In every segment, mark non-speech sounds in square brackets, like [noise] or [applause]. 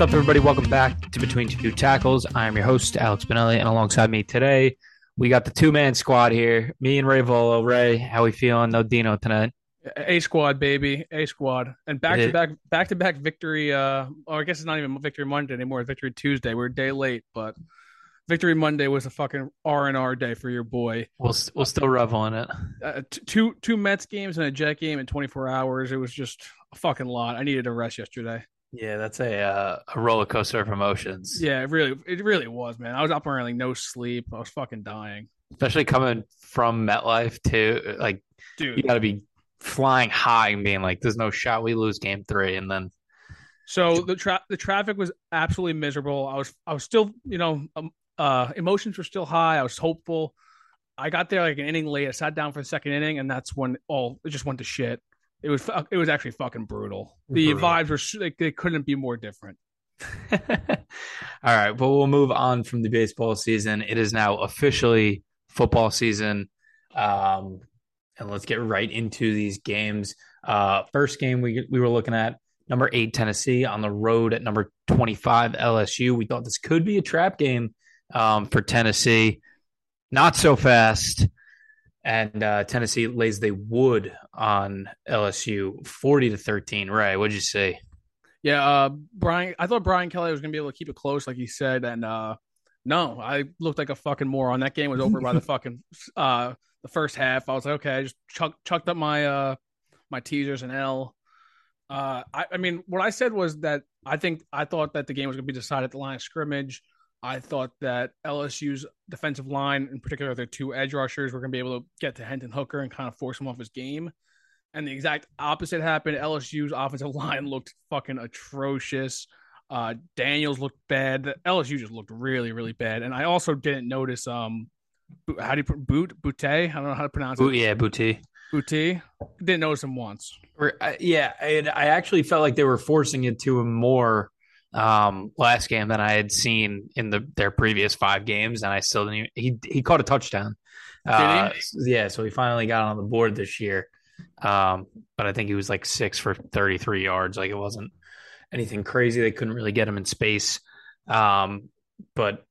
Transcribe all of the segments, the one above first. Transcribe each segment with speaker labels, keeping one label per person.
Speaker 1: What's up, everybody? Welcome back to Between Two Tackles. I am your host, Alex Benelli, and alongside me today, we got the two man squad here. Me and Ray Volo. Ray, how we feeling? No Dino tonight.
Speaker 2: A squad, baby, A squad, and back to back back to back victory. Uh, or I guess it's not even Victory Monday anymore. Victory Tuesday. We're a day late, but Victory Monday was a fucking R and R day for your boy.
Speaker 1: We'll we'll still revel in it.
Speaker 2: Uh, two two Mets games and a Jet game in 24 hours. It was just a fucking lot. I needed a rest yesterday.
Speaker 1: Yeah, that's a uh, a roller coaster of emotions.
Speaker 2: Yeah, it really, it really was, man. I was up like no sleep. I was fucking dying,
Speaker 1: especially coming from MetLife too. Like
Speaker 2: dude, you
Speaker 1: got to be flying high and being like, "There's no shot we lose Game three. and then
Speaker 2: So the tra- the traffic was absolutely miserable. I was I was still you know um, uh emotions were still high. I was hopeful. I got there like an inning late. I sat down for the second inning, and that's when all it just went to shit. It was it was actually fucking brutal. The
Speaker 1: Brutal.
Speaker 2: vibes were like, they couldn't be more different. [laughs]
Speaker 1: All right, but we'll move on from the baseball season. It is now officially football season. Um, and let's get right into these games. Uh, first game we we were looking at number eight Tennessee on the road at number twenty five LSU. We thought this could be a trap game um, for Tennessee. Not so fast. And uh, Tennessee lays they would on LSU forty to thirteen. Right? What'd you say?
Speaker 2: Yeah, uh, Brian. I thought Brian Kelly was gonna be able to keep it close, like he said, and uh, no, I looked like a fucking moron. That game was over by the [laughs] fucking uh the first half. I was like, okay, I just chuck, chucked up my uh my teasers and L. Uh, I, I mean, what I said was that I think I thought that the game was gonna be decided at the line of scrimmage. I thought that LSU's defensive line, in particular their two edge rushers, were gonna be able to get to Hendon Hooker and kind of force him off his game. And the exact opposite happened. LSU's offensive [laughs] line looked fucking atrocious. Uh, Daniels looked bad. The LSU just looked really, really bad. And I also didn't notice um, how do you put boot Butte? I don't know how to pronounce it.
Speaker 1: yeah, Booty.
Speaker 2: Butte. Didn't notice him once.
Speaker 1: Uh, yeah, I, I actually felt like they were forcing it to him more um, last game than I had seen in the their previous five games, and I still didn't. Even, he he caught a touchdown. Uh, yeah, so he finally got on the board this year. Um, but I think he was like six for thirty three yards. Like it wasn't anything crazy. They couldn't really get him in space. Um, but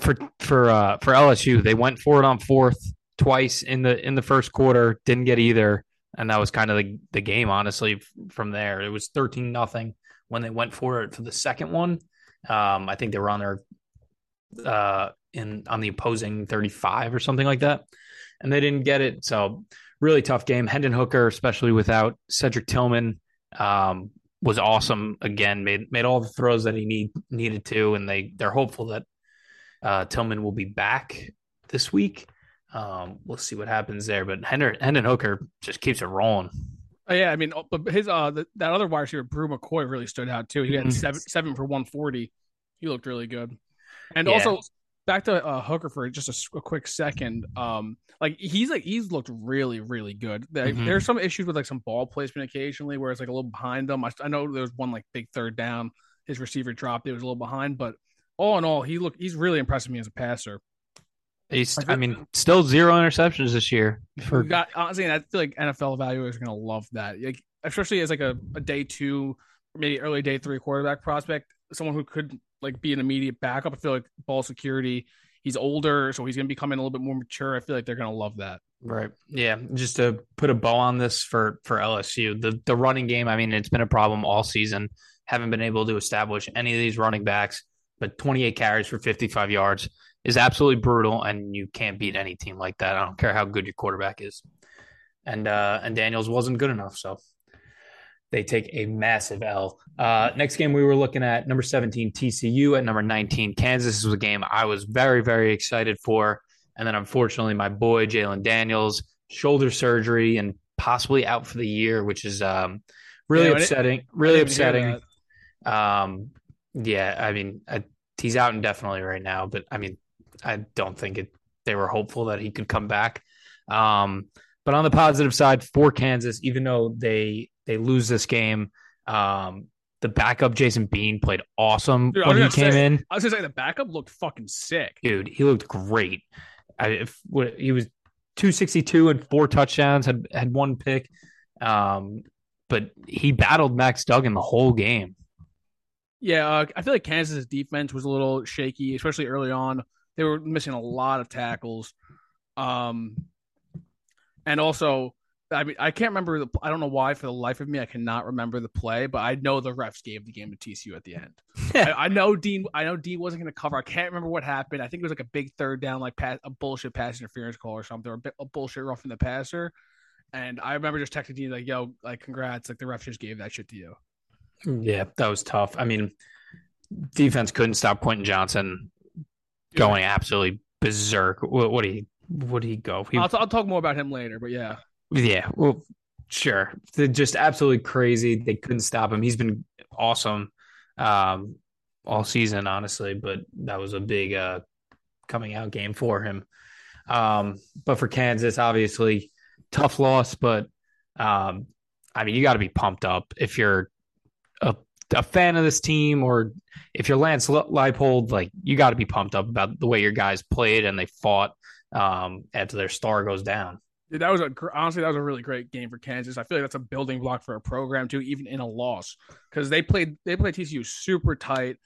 Speaker 1: for for uh, for LSU, they went for it on fourth twice in the in the first quarter. Didn't get either and that was kind of the, the game honestly from there it was 13 nothing when they went for it for the second one. Um, i think they were on their uh, in on the opposing 35 or something like that. And they didn't get it. So really tough game. Hendon hooker especially without cedric tillman um, was awesome again. Made made all the throws that he need needed to. And they they're hopeful that uh, tillman will be back this week. Um, we'll see what happens there, but Hendon, Hendon Hooker just keeps it rolling.
Speaker 2: Oh, yeah, I mean, uh, but his uh, the, that other wide receiver, Bru McCoy, really stood out too. He had
Speaker 1: Mhm.
Speaker 2: seven seven for one forty. He looked really good. And
Speaker 1: Yeah.
Speaker 2: also back to uh, Hooker for just a quick second. Um, like he's like he's looked really really good. There-
Speaker 1: Mhm.
Speaker 2: There's some issues with like some ball placement occasionally where it's like a little behind them. I, I know there was one like big third down. His receiver dropped. It was a little behind, but all in all, he looked he's really impressed me as a passer.
Speaker 1: He's,
Speaker 2: I
Speaker 1: I mean, still zero interceptions this year. For
Speaker 2: got honestly, and I feel like NFL evaluators are gonna love that. Like, especially as like a, a day two, maybe early day three quarterback prospect, someone who could like be an immediate backup. I feel like ball security. He's older, so he's gonna become a little bit more mature. I feel like they're gonna love that.
Speaker 1: right, yeah. Just to put a bow on this for for LSU, the the running game. I mean, it's been a problem all season. Haven't been able to establish any of these running backs, but 28 carries for 55 yards is absolutely brutal, and you can't beat any team like that. I don't care how good your quarterback is. And uh, and Daniels wasn't good enough, so they take a massive L. Uh, next game we were looking at number 17 TCU at number 19 Kansas. This was a game I was very very excited for, and then unfortunately my boy Jalon Daniels shoulder surgery and possibly out for the year, which is um, really
Speaker 2: Yeah,
Speaker 1: upsetting. Really
Speaker 2: I didn't even hear
Speaker 1: upsetting. Um, yeah, I mean, I, he's out indefinitely right now, but I mean, I don't think it. They were hopeful that he could come back. Um, but on the positive side for Kansas, even though they they lose this game, um, the backup Jason Bean played awesome
Speaker 2: Dude,
Speaker 1: when he came
Speaker 2: say-
Speaker 1: in.
Speaker 2: I was gonna say the backup looked fucking sick.
Speaker 1: Dude, he looked great. I, if, he was 262 and four touchdowns, had had one pick. Um, but he battled Max Duggan the whole game.
Speaker 2: Yeah, uh, I feel like Kansas' defense was a little shaky, especially early on. They were missing a lot of tackles. Um, and also, I mean, I can't remember the. I don't know why, for the life of me, I cannot remember the play, but I know the refs gave the game to TCU at the end. [laughs] I, I, know Dean. I know Dean wasn't going to cover. I can't remember what happened. I think it was like a big third down, like pass, a bullshit pass interference call or something, or a, a bullshit roughing the passer. And I remember just texting Dean like, "Yo, like, congrats! Like the refs just gave that shit to you."
Speaker 1: Yeah, that was tough. I mean, defense couldn't stop Quentin Johnston going absolutely berserk. What, he? What he go? He,
Speaker 2: I'll, t- I'll talk more about him later, but yeah.
Speaker 1: Yeah, well, sure. They're just absolutely crazy. They couldn't stop him. He's been awesome um, all season, honestly, but that was a big uh, coming out game for him. Um, but for Kansas, obviously, tough loss, but um, I mean, you got to be pumped up if you're a, a fan of this team or if you're Lance Leipold, like you got to be pumped up about the way your guys played and they fought um, after their star goes down.
Speaker 2: Dude, that was a honestly that was a really great game for Kansas. I feel like that's a building block for a program too, even in a loss, because they played they played TCU super tight.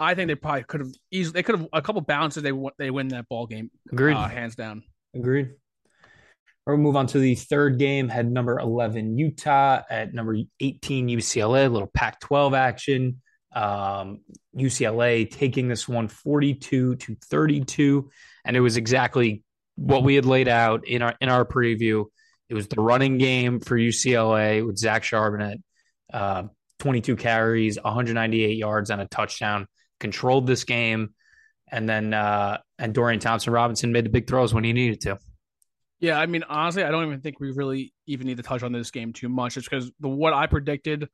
Speaker 2: I think they probably could have easily they could have a couple bounces they they win that ball game.
Speaker 1: Agreed,
Speaker 2: uh, hands down.
Speaker 1: Agreed. We'll move on to the third game. Had number eleven Utah at number eighteen UCLA. A little Pac-12 action. Um, UCLA taking this one 42 to 32, and it was exactly what we had laid out in our in our preview. It was the running game for UCLA with Zach Charbonnet, uh, 22 carries, 198 yards, and a touchdown. Controlled this game, and then uh, and Dorian Thompson Robinson made the big throws when he needed to.
Speaker 2: Yeah, I mean, honestly, I don't even think we really even need to touch on this game too much. It's because the what I predicted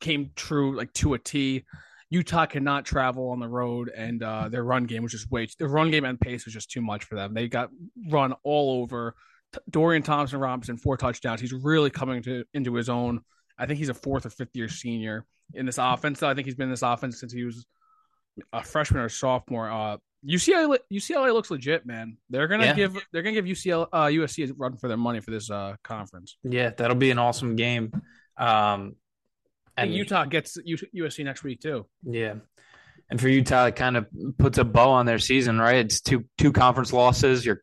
Speaker 2: came true like to a T. Utah cannot travel on the road, and uh, their run game was just way. Their run game and pace was just too much for them. They got run all over. Dorian Thompson Robinson four touchdowns. He's really coming to into his own. I think he's a fourth or fifth year senior in this offense. I think he's been in this offense since he was a freshman or sophomore. Uh, UCLA UCLA looks legit, man. They're gonna yeah. give they're gonna give UCLA uh, USC a run for their money for this uh, conference.
Speaker 1: Yeah, that'll be an awesome game. Um,
Speaker 2: and Utah gets USC next week too.
Speaker 1: Yeah, and for Utah, it kind of puts a bow on their season, right? It's two two conference losses. You're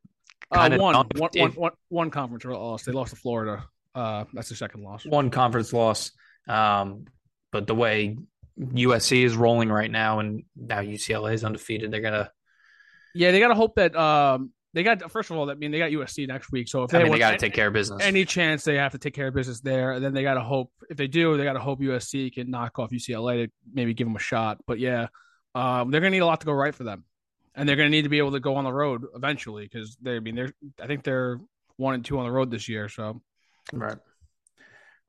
Speaker 2: kind uh, of one, one, one, one, one conference loss. They lost to Florida. Uh, that's the second loss.
Speaker 1: One conference loss. Um, but the way USC is rolling right now, and now UCLA is undefeated, they're gonna.
Speaker 2: Yeah, they gotta hope that um, they got first of all, I mean they got USC next week, so if
Speaker 1: they, I
Speaker 2: mean,
Speaker 1: they got to take care of business.
Speaker 2: Any chance they have to take care of business there, and then they got to hope if they do, they got to hope USC can knock off UCLA to maybe give them a shot. But yeah, um, they're gonna need a lot to go right for them, and they're gonna need to be able to go on the road eventually because they, I mean, they're I think they're one and two on the road this year. So,
Speaker 1: right.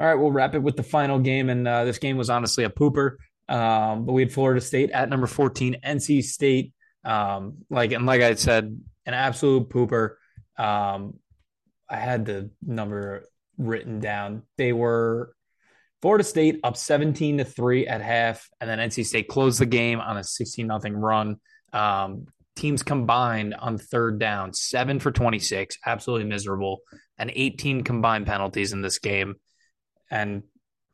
Speaker 1: All right, we'll wrap it with the final game, and uh, this game was honestly a pooper. Um, but we had Florida State at number fourteen, NC State. Um, like and like I said an absolute pooper. Um, I had the number written down. They were Florida State up 17 to 3 at half, and then NC State closed the game on a 16 nothing run. Um, teams combined on third down, seven for 26, absolutely miserable, and 18 combined penalties in this game. And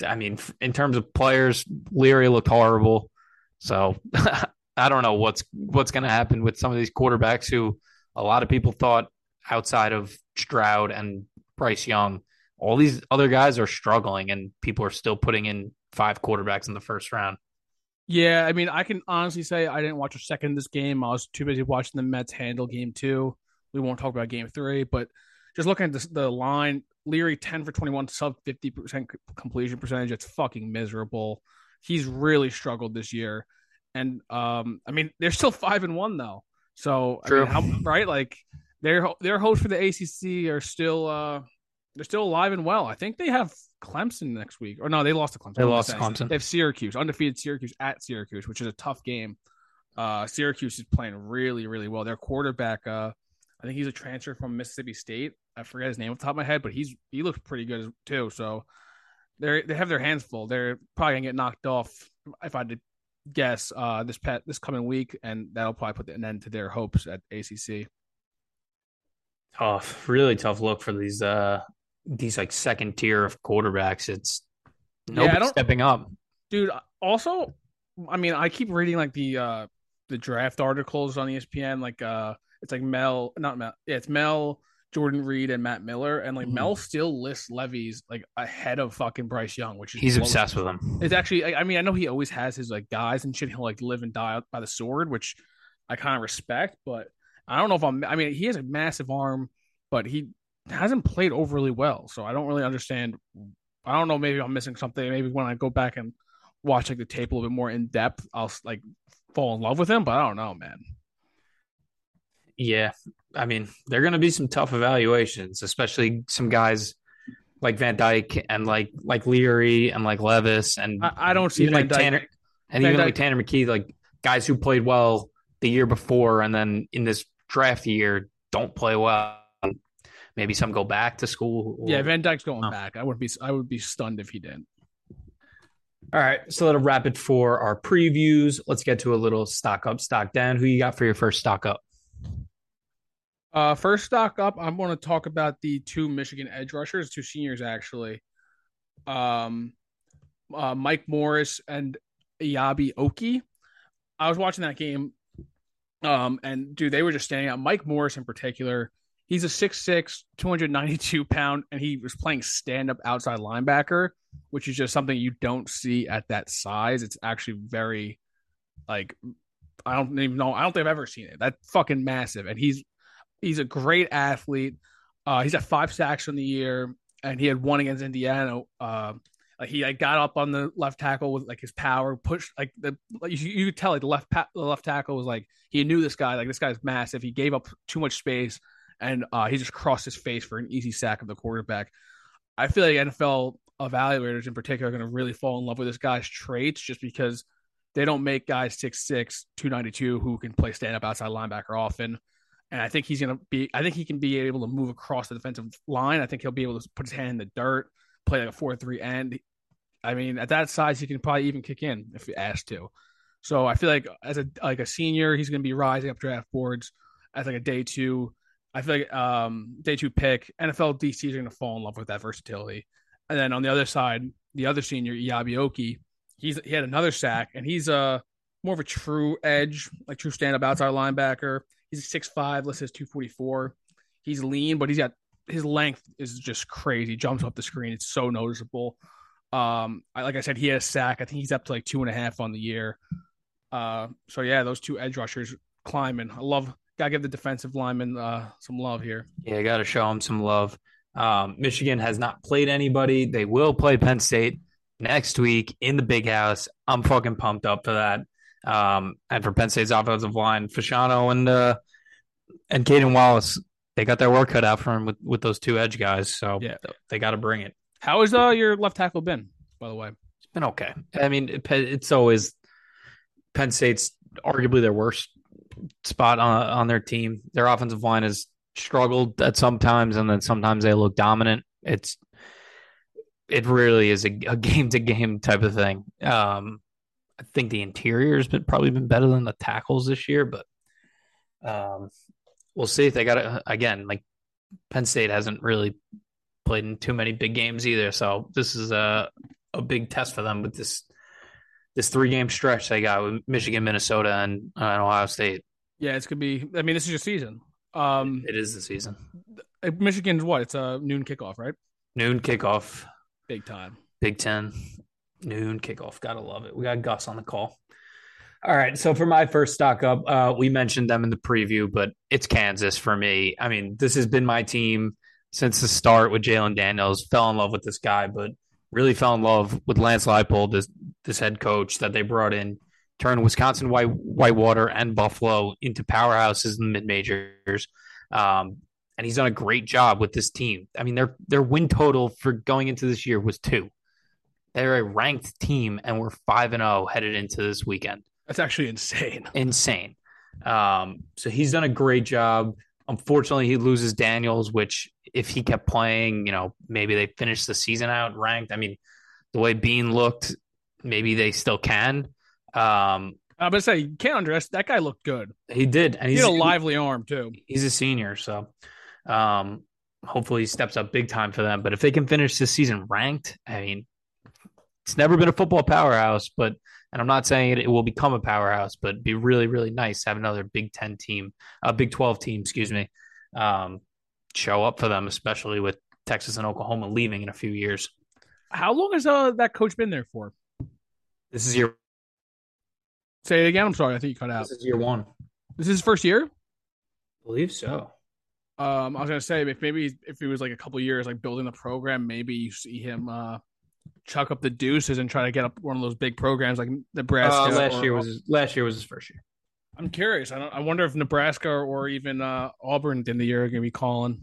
Speaker 1: I mean, in terms of players, Leary looked horrible. So [laughs] I don't know what's what's going to happen with some of these quarterbacks who a lot of people thought outside of Stroud and Bryce Young, all these other guys are struggling, and people are still putting in five quarterbacks in the first round.
Speaker 2: Yeah, I mean, I can honestly say I didn't watch a second of this game. I was too busy watching the Mets handle game two. We won't talk about game three, but just looking at the, the line, Leary 10 for 21, sub 50% completion percentage. It's fucking miserable. He's really struggled this year. And um, I mean, they're still five and one though. So I mean, how, right, like their their hosts for the ACC are still uh they're still alive and well. I think they have Clemson next week, or no, they lost to Clemson.
Speaker 1: They lost to Clemson.
Speaker 2: They have Syracuse, undefeated Syracuse at Syracuse, which is a tough game. Uh, Syracuse is playing really, really well. Their quarterback, uh, I think he's a transfer from Mississippi State. I forget his name off the top of my head, but he's he looks pretty good too. So they they have their hands full. They're probably gonna get knocked off if I had to guess uh, this pet this coming week, and that'll probably put an end to their hopes at ACC.
Speaker 1: Tough, really tough look for these uh these like second tier of quarterbacks. It's nobody yeah, stepping up,
Speaker 2: dude. Also, I mean, I keep reading like the uh the draft articles on ESPN. Like, uh, it's like Mel, not Mel. Yeah, it's Mel, Jordan Reid, and Matt Miller, and like
Speaker 1: Mhm.
Speaker 2: Mel still lists Levis like ahead of fucking Bryce Young, which is
Speaker 1: He's
Speaker 2: blows-
Speaker 1: obsessed with him.
Speaker 2: It's actually, I I mean, I know he always has his like guys and shit. He'll like live and die by the sword, which I kind of respect. But I don't know if I'm. I mean, he has a massive arm, but he hasn't played overly well. So I don't really understand. I don't know. Maybe I'm missing something. Maybe when I go back and watch like the tape a little bit more in depth, I'll like fall in love with him. But I don't know, man.
Speaker 1: Yeah, I mean, there are going to be some tough evaluations, especially some guys like Van Dyke and like like Leary and like Levis and
Speaker 2: I, I don't see
Speaker 1: even like
Speaker 2: Dyke-
Speaker 1: Tanner and
Speaker 2: Van
Speaker 1: even
Speaker 2: Dyke-
Speaker 1: like Tanner McKee, like guys who played well the year before and then in this draft year don't play well. Maybe some go back to school.
Speaker 2: Yeah, Van Dyke's going back. I would be. I would be stunned if he didn't.
Speaker 1: All right, so that'll wrap it for our previews. Let's get to a little stock up, stock down. Who you got for your first stock up?
Speaker 2: Uh, first stock up, I'm going to talk about the two Michigan edge rushers, two seniors actually. Um, uh, Mike Morris and Eyabi Okie. I was watching that game, um, and dude, they were just standing out. Mike Morris in particular, he's a 6'6", 292 pound, and he was playing stand up outside linebacker, which is just something you don't see at that size. It's actually very, like, I don't even know. I don't think I've ever seen it. That fucking massive, and he's he's a great athlete. Uh, he's at five sacks in the year, and he had one against Indiana. Uh, like he like got up on the left tackle with like his power, pushed like the like, you, you could tell like the left pa- the left tackle was like he knew this guy like this guy's massive. He gave up too much space, and uh, he just crossed his face for an easy sack of the quarterback. I feel like NFL evaluators in particular are going to really fall in love with this guy's traits just because they don't make guys 6'6", 292 who can play stand up outside linebacker often and I think he's going to be. I think he can be able to move across the defensive line. I think he'll be able to put his hand in the dirt, play like a four-three end. I mean, at that size, he can probably even kick in if he asked to. So I feel like as a like a senior, he's going to be rising up draft boards as like a day two. I feel like um day two pick. NFL DCs are going to fall in love with that versatility. And then on the other side, the other senior Eyabi Okie, he's he had another sack, and he's uh more of a true edge, like true stand up outside linebacker. He's six five, let's say two forty four. He's lean, but he's got his length is just crazy. Jumps up the screen. It's so noticeable. Um, I, like I said, he had a sack. I think he's up to like two and a half on the year. Uh, so yeah, those two edge rushers climbing. I love. Gotta give the defensive lineman uh, some love here.
Speaker 1: Yeah, got to show him some love. Um, Michigan has not played anybody. They will play Penn State next week in the big house. I'm fucking pumped up for that. Um, and for Penn State's offensive line, Fashanu and uh, and Caden Wallace, they got their work cut out for him with, with those two edge guys. So
Speaker 2: Yeah.
Speaker 1: they got to bring it.
Speaker 2: How is uh your left tackle been? By the way,
Speaker 1: It's been okay. I mean, it, it's always Penn State's arguably their worst spot on on their team. Their offensive line has struggled at some times, and then sometimes they look dominant. It's it really is a [laughs] game to game type of thing. Um, I think the interior has been probably been better than the tackles this year, but um, we'll see if they got it again. Like Penn State hasn't really played in too many big games either, so this is a a big test for them with this this three game stretch they got with Michigan, Minnesota, and, uh, and Ohio State.
Speaker 2: yeah, it's gonna be. I mean, this is your season. Um,
Speaker 1: It is the season.
Speaker 2: Michigan's what? It's a noon kickoff, right?
Speaker 1: Noon kickoff,
Speaker 2: Big time.
Speaker 1: Big Ten, noon kickoff. Gotta love it. We got Gus on the call. All right. So for my first stock up, uh, we mentioned them in the preview, but it's Kansas for me. I mean, this has been my team since the start with Jalon Daniels. Fell in love with this guy, but really fell in love with Lance Leipold, this this head coach that they brought in, turned Wisconsin White Whitewater and Buffalo into powerhouses in the mid majors. Um, and he's done a great job with this team. I mean, their their win total for going into this year was two. They're a ranked team, and we're five and zero headed into this weekend.
Speaker 2: That's actually insane. [laughs]
Speaker 1: Insane. Um, so he's done a great job. Unfortunately, he loses Daniels, which if he kept playing, you know, maybe they finish the season out ranked. I mean, the way Bean looked, maybe they still can. Um,
Speaker 2: I'm gonna say you can't underestimate that guy looked good.
Speaker 1: he did, and
Speaker 2: He
Speaker 1: he's
Speaker 2: had a lively arm too.
Speaker 1: he's a senior, so um, hopefully he steps up big time for them. But if they can finish this season ranked, I mean, it's never been a football powerhouse, but And I'm not saying it, it will become a powerhouse, but it'd be really, really nice to have another Big Ten team, a Big 12 team, excuse me, um, show up for them, especially with Texas and Oklahoma leaving in a few years.
Speaker 2: How long has uh, that coach been there for?
Speaker 1: This is your.
Speaker 2: Say it again. I'm sorry. I think you cut out.
Speaker 1: This is year one.
Speaker 2: This is his first year. I
Speaker 1: believe so.
Speaker 2: Um, I was gonna say if maybe if it was like a couple years like building the program, maybe you see him uh chuck up the deuces and try to get up one of those big programs like Nebraska.
Speaker 1: Uh, last or, year was his, last year was his first year.
Speaker 2: I'm curious. I don't. I wonder if Nebraska or even uh, Auburn in the year are gonna be calling.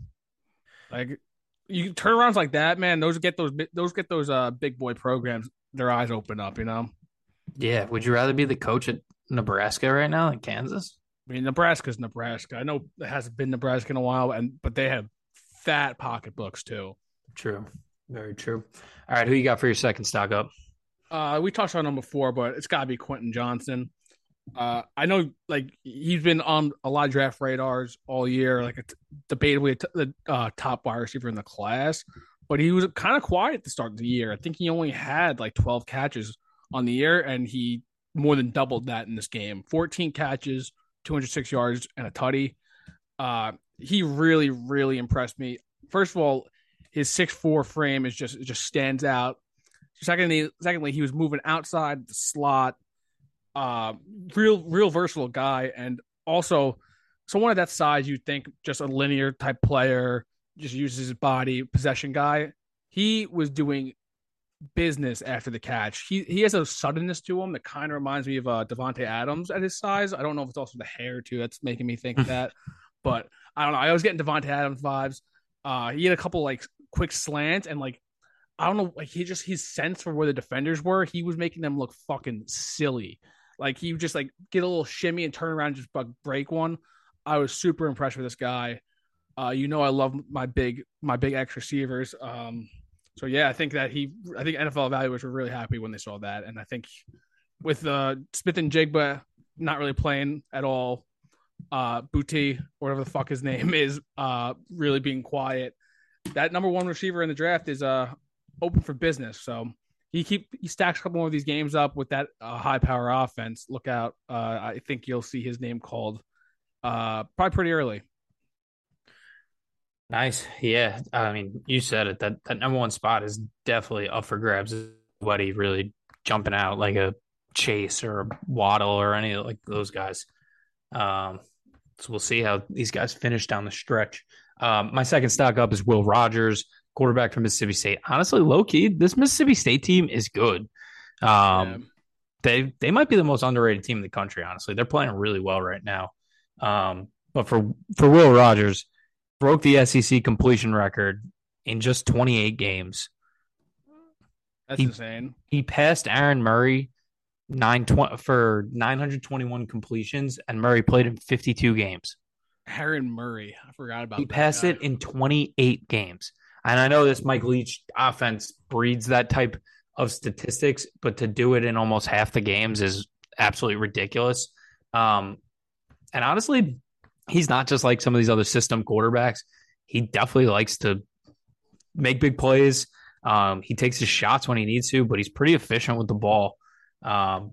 Speaker 2: Like you turnarounds like that, man. Those get those those get those uh big boy programs. Their eyes open up, you know.
Speaker 1: Yeah. Would you rather be the coach at Nebraska right now than Kansas?
Speaker 2: I mean, Nebraska's Nebraska. I know it hasn't been Nebraska in a while, and but they have fat pocketbooks too.
Speaker 1: True. Very true. All right, who you got for your second stock up?
Speaker 2: Uh, we touched on him before, but it's got to be Quentin Johnston. Uh, I know, like he's been on a lot of draft radars all year, like t- debatably the uh, top wide receiver in the class. But he was kind of quiet at the start of the year. I think he only had like 12 catches on the year, and he more than doubled that in this game. 14 catches, 206 yards, and a tutty. Uh, he really, really impressed me. First of all, his six four frame is just just stands out. Secondly, secondly, he was moving outside the slot. Uh, real, real versatile guy, and also someone of that size, you'd think just a linear type player, just uses his body, possession guy. He was doing business after the catch. He he has a suddenness to him that kind of reminds me of uh, Davante Adams at his size. I don't know if it's also the hair too that's making me think [laughs] that, but I don't know. I was getting Davante Adams vibes. Uh, he had a couple like quick slants and like I don't know, like he just his sense for where the defenders were, he was making them look fucking silly. Like he would just like get a little shimmy and turn around and just break one. I was super impressed with this guy. Uh, you know, I love my big my big X receivers. Um, so yeah, I think that he, I think NFL evaluators were really happy when they saw that, and I think with uh, Smith-Njigba not really playing at all, uh, Booty, whatever the fuck his [laughs] name is, uh, really being quiet that number one receiver in the draft is uh open for business. So he keep he stacks a couple more of these games up with that uh, high power offense. Look out! Uh, I think you'll see his name called uh probably pretty early.
Speaker 1: Nice, yeah. I mean, you said it. That that number one spot is definitely up for grabs. Is Buddy really jumping out like a Chase or a Waddle or any like those guys. Um, so we'll see how these guys finish down the stretch. Um, my second stock up is Will Rogers, quarterback from Mississippi State. Honestly, low key, this Mississippi State team is good. Um, yeah. They they might be the most underrated team in the country. Honestly, they're playing really well right now. Um, but for for Will Rogers, broke the SEC completion record in just 28 games.
Speaker 2: That's he, insane.
Speaker 1: He passed Aaron Murray nine twenty for 921 completions, and Murray played in 52 games.
Speaker 2: Aaron Murray. I forgot about.
Speaker 1: He passed guy. it in 28 games, and I know this Mike Leach offense breeds that type of statistics, but to do it in almost half the games is absolutely ridiculous. Um, and honestly, he's not just like some of these other system quarterbacks. He definitely likes to make big plays. Um, he takes his shots when he needs to, but he's pretty efficient with the ball. Um,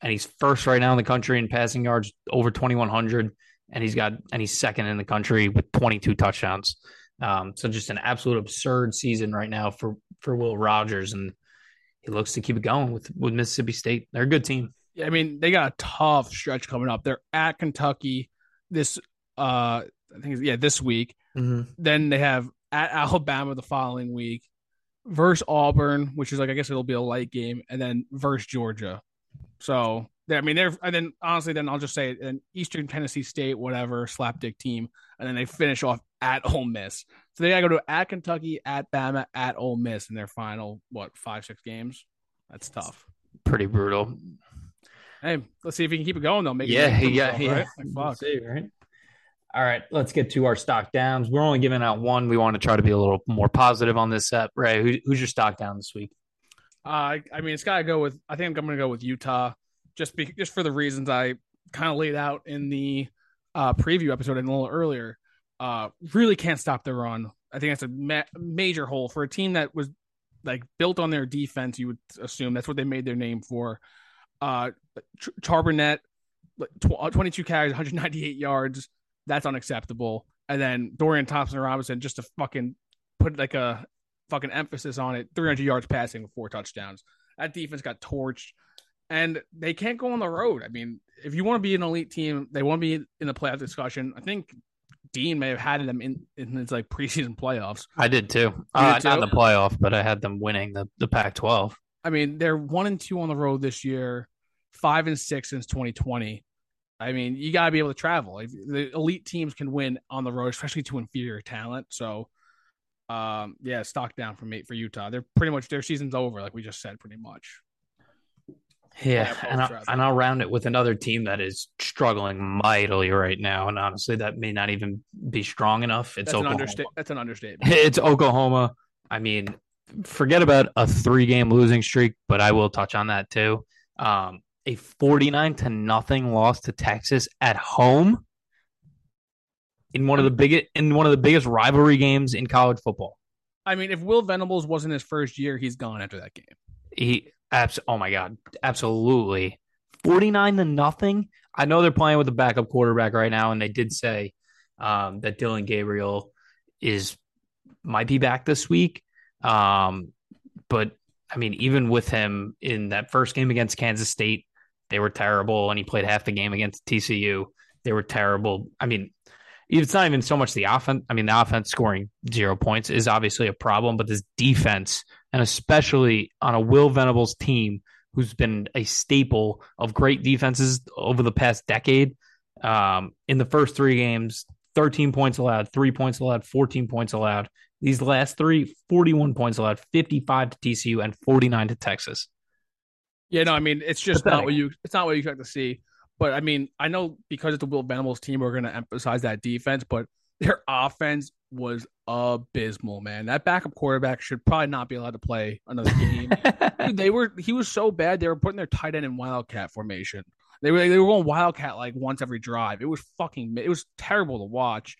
Speaker 1: and he's first right now in the country in passing yards, over 2,100 and he's got and he's second in the country with 22 touchdowns. Um, so just an absolute absurd season right now for for Will Rogers, and he looks to keep it going with with Mississippi State. They're a good team.
Speaker 2: Yeah, I mean they got a tough stretch coming up. They're at Kentucky this uh I think yeah this week. Mm-hmm. Then they have at Alabama the following week versus Auburn, which is like I guess it'll be a light game, and then versus Georgia. So I mean, they're and then honestly, then I'll just say an Eastern Tennessee State, whatever slapdick team, and then they finish off at Ole Miss. So they got to go to at Kentucky, at Bama, at Ole Miss in their final what five six games. That's tough.
Speaker 1: Pretty brutal.
Speaker 2: Hey, let's see if he can keep it going though.
Speaker 1: Make yeah, [laughs] yeah, yeah. Right? Like, fuck. See, right? All right, let's get to our stock downs. We're only giving out one. We want to try to be a little more positive on this set. Ray, who, who's your stock down this week?
Speaker 2: Uh, I mean, it's got to go with. I think I'm going to go with Utah just be, just for the reasons I kind of laid out in the uh, preview episode and a little earlier. Uh, really can't stop the run. I think that's a ma- major hole for a team that was like built on their defense. You would assume that's what they made their name for. Uh, Ch- Charbonnet, tw- uh, 22 carries, 198 yards. That's unacceptable. And then Dorian Thompson Robinson just to fucking put like a fucking emphasis on it 300 yards passing with four touchdowns. That defense got torched. And they can't go on the road. I mean, if you want to be an elite team, they want to be in the playoff discussion. I think Dean may have had them in, in his like preseason playoffs.
Speaker 1: I did too. Uh, did too? Not in the playoff, but I had them winning the, the Pac 12.
Speaker 2: I mean, they're one and two on the road this year, five and six since 2020. I mean, you got to be able to travel. If the elite teams can win on the road, especially to inferior talent. So, um, yeah, stock down for me for Utah. They're pretty much their season's over, like we just said, pretty much.
Speaker 1: Yeah, and I'll, and I'll round it with another team that is struggling mightily right now, and honestly, that may not even be strong enough. It's
Speaker 2: that's
Speaker 1: Oklahoma.
Speaker 2: An understa- that's an understatement. [laughs]
Speaker 1: It's Oklahoma. I mean, forget about a three-game losing streak, but I will touch on that too. Um, a forty-nine to nothing loss to Texas at home in one of the biggest in one of the biggest rivalry games in college football.
Speaker 2: I mean, if Will Venables wasn't his first year, he's gone after that game.
Speaker 1: He Abs- oh my god, absolutely. 49 to nothing. I know they're playing with a backup quarterback right now, and they did say um, that Dillon Gabriel is might be back this week. Um, but I mean, even with him in that first game against Kansas State, they were terrible, and he played half the game against TCU. They were terrible. I mean, it's not even so much the offense. I mean, the offense scoring zero points is obviously a problem, but this defense, and especially on a Will Venables team who's been a staple of great defenses over the past decade, um, in the first three games, 13 points allowed, three points allowed, 14 points allowed. These last three, 41 points allowed, 55 to TCU and 49 to Texas.
Speaker 2: Yeah, no, I mean it's just Pathetic. not what you it's not what you expect to see. But I mean, I know because it's the Will Venables team, we're going to emphasize that defense, but their offense was abysmal, man. That backup quarterback should probably not be allowed to play another game. [laughs] Dude, they were he was so bad they were putting their tight end in wildcat formation. They were they were going wildcat like once every drive. It was fucking it was terrible to watch.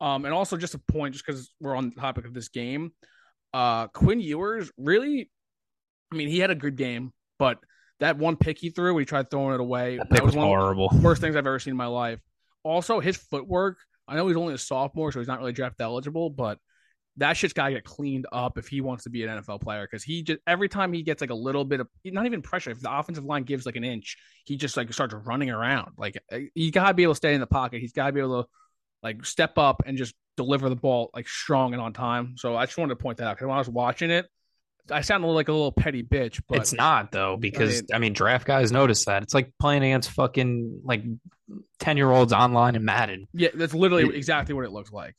Speaker 2: Um, and also just a point, just because we're on the topic of this game, uh, Quinn Ewers really, I mean, he had a good game, but that one pick he threw, he tried throwing it away.
Speaker 1: That, that was, was horrible.
Speaker 2: worst things I've ever seen in my life. Also, his footwork. I know he's only a sophomore, so he's not really draft eligible, but that shit's got to get cleaned up if he wants to be an NFL player. Because he just every time he gets like a little bit of not even pressure, if the offensive line gives like an inch, he just like starts running around. Like you got to be able to stay in the pocket. He's got to be able to like step up and just deliver the ball like strong and on time. So I just wanted to point that out because when I was watching it, I sound like a little petty bitch, but
Speaker 1: it's not though because I mean, I mean, draft guys notice that it's like playing against fucking like ten year olds online in Madden.
Speaker 2: Yeah, that's literally it, exactly what it looks like.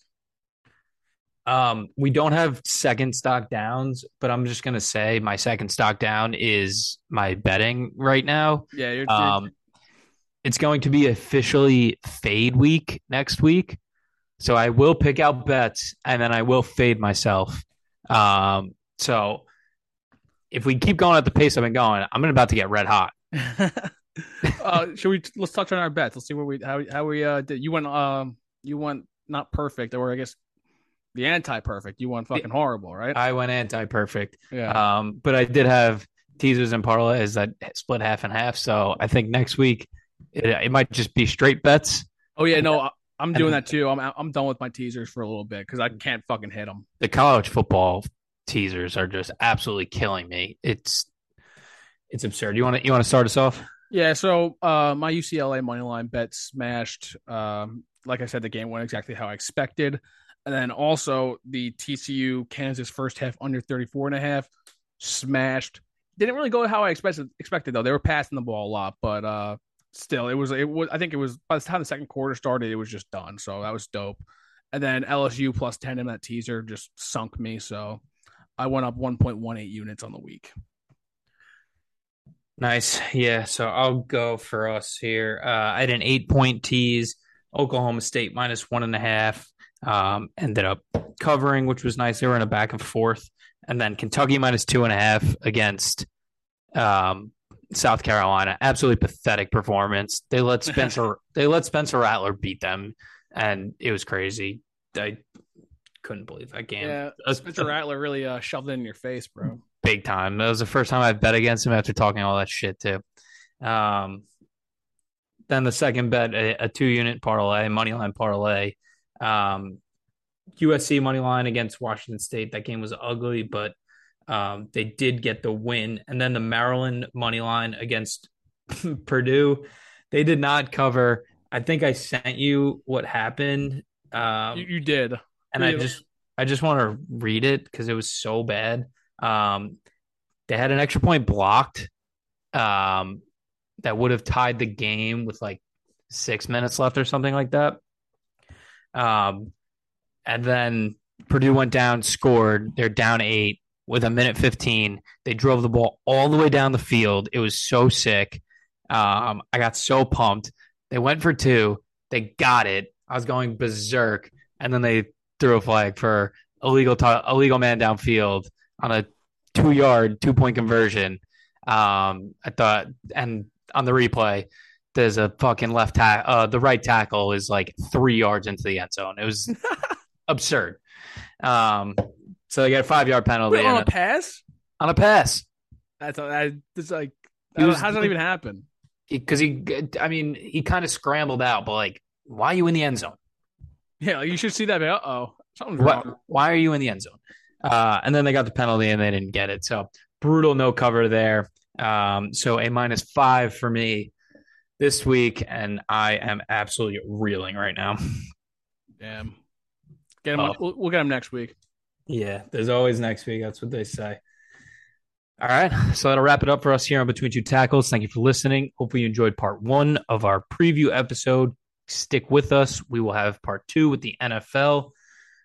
Speaker 1: Um, we don't have second stock downs, but I'm just gonna say my second stock down is my betting right now.
Speaker 2: Yeah, you're,
Speaker 1: um, it's going to be officially fade week next week, so I will pick out bets and then I will fade myself. Um, so if we keep going at the pace I've been going, I'm about to get red hot. [laughs]
Speaker 2: uh, should we let's touch on our bets? Let's see where we how how we uh did. You went um you went not perfect, or I guess the anti-perfect. You went fucking horrible, right?
Speaker 1: I went anti-perfect.
Speaker 2: Yeah.
Speaker 1: Um, but I did have teasers and parlays that split half and half. So I think next week it, it might just be straight bets.
Speaker 2: Oh yeah, no, I'm doing that too. I'm I'm done with my teasers for a little bit because I can't fucking hit them.
Speaker 1: The college football teasers are just absolutely killing me. It's it's absurd. You want to you want to start us off?
Speaker 2: Yeah. So uh, my UCLA money line bet smashed. Um, like I said, the game went exactly how I expected. And then also the TCU Kansas first half under 34 and a half smashed. Didn't really go how I expected expected though. They were passing the ball a lot, but uh still it was it was I think it was by the time the second quarter started, it was just done. So that was dope. And then LSU plus 10 in that teaser just sunk me. So I went up 1.18 units on the week.
Speaker 1: Nice. Yeah. So I'll go for us here. Uh, I had an eight point tease, Oklahoma State minus one and a half. Um, ended up covering, which was nice. They were in a back and forth. And then Kentucky minus two and a half against um, South Carolina. Absolutely pathetic performance. They let [laughs] Spencer they let Spencer Rattler beat them, and it was crazy. I couldn't believe that game.
Speaker 2: Yeah, Spencer Rattler really uh, shoved it in your face, bro.
Speaker 1: Big time. That was the first time I bet against him after talking all that shit too. Um, then the second bet, a, a two unit parlay, money line parlay. Um, USC money line against Washington State. That game was ugly, but um, they did get the win. And then the Maryland money line against [laughs] Purdue. They did not cover. I think I sent you what happened. Um,
Speaker 2: You, you did.
Speaker 1: And I just I just want to read it because it was so bad. Um, they had an extra point blocked. Um, that would have tied the game with like six minutes left or something like that. Um, and then Purdue went down, scored. They're down eight with a minute fifteen. They drove the ball all the way down the field. It was so sick. Um, I got so pumped. They went for two. They got it. I was going berserk, and then they threw a flag for illegal t- illegal man downfield on a two yard two point conversion. Um, I thought, and on the replay, there's a fucking left tackle. Uh, the right tackle is like three yards into the end zone. It was [laughs] absurd. Um, so they got a five yard penalty
Speaker 2: Wait, on
Speaker 1: and
Speaker 2: a pass?
Speaker 1: on a pass
Speaker 2: That's I, it's like
Speaker 1: was-
Speaker 2: how does that even happen?
Speaker 1: because he, I mean, he kind of scrambled out, but like, why are you in the end zone?
Speaker 2: Yeah, you should see that. Uh oh, something's
Speaker 1: Why,
Speaker 2: wrong.
Speaker 1: why are you in the end zone? Uh, and then they got the penalty and they didn't get it. So brutal no cover there. Um, so a minus five for me this week, and I am absolutely reeling right now.
Speaker 2: Damn. Get him.
Speaker 1: Oh.
Speaker 2: We'll, we'll get him next week.
Speaker 1: Yeah, there's always next week. That's what they say. All right. So that'll wrap it up for us here on Between Two Tackles. Thank you for listening. Hopefully, you enjoyed part one of our preview episode. Stick with us. We will have part two with the NFL.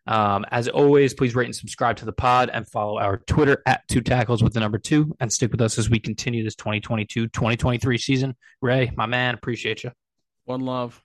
Speaker 1: Um, as always, please rate and subscribe to the pod and follow our Twitter at Two Tackles with the number two and stick with us as we continue this 2022 2023 season. Ray, my man, appreciate you.
Speaker 2: One love.